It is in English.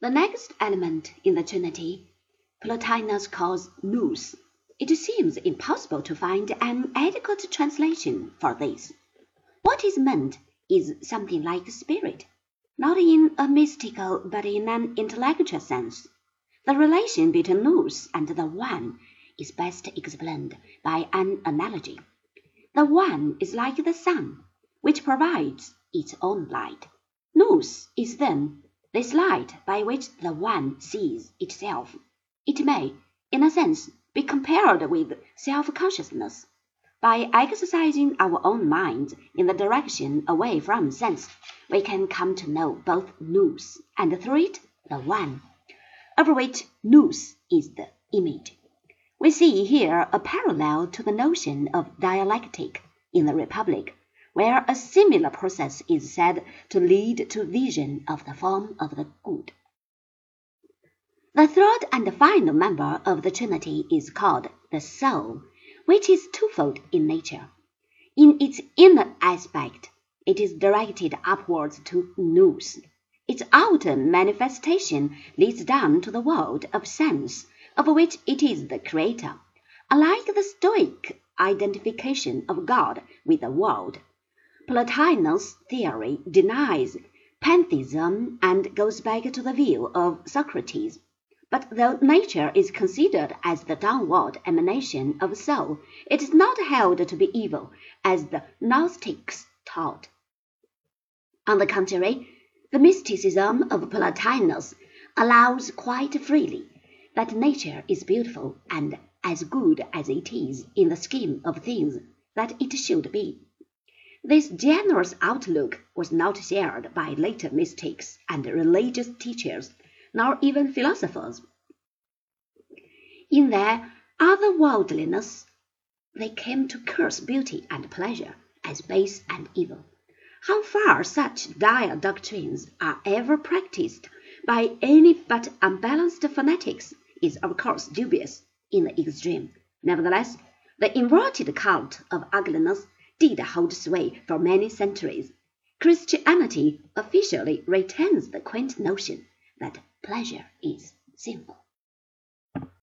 The next element in the Trinity Plotinus calls nous. It seems impossible to find an adequate translation for this. What is meant is something like spirit, not in a mystical but in an intellectual sense. The relation between nous and the One is best explained by an analogy. The One is like the sun, which provides its own light. Nous is then this light by which the One sees itself. It may, in a sense, be compared with self-consciousness. By exercising our own minds in the direction away from sense, we can come to know both nous and through it the One, of which nous is the image. We see here a parallel to the notion of dialectic in the Republic, where a similar process is said to lead to vision of the form of the good. The third and final member of the Trinity is called the soul, which is twofold in nature. In its inner aspect, it is directed upwards to nous. Its outer manifestation leads down to the world of sense, of which it is the creator, unlike the Stoic identification of God with the world. Plotinus' theory denies pantheism and goes back to the view of Socrates. But though nature is considered as the downward emanation of soul, it is not held to be evil, as the Gnostics taught. On the contrary, the mysticism of Plotinus allows quite freely that nature is beautiful and as good as it is in the scheme of things that it should be. This generous outlook was not shared by later mystics and religious teachers nor even philosophers. In their otherworldliness, they came to curse beauty and pleasure as base and evil. How far such dire doctrines are ever practiced by any but unbalanced fanatics is of course dubious in the extreme. Nevertheless, the inverted cult of ugliness did hold sway for many centuries. Christianity officially retains the quaint notion that pleasure is sinful.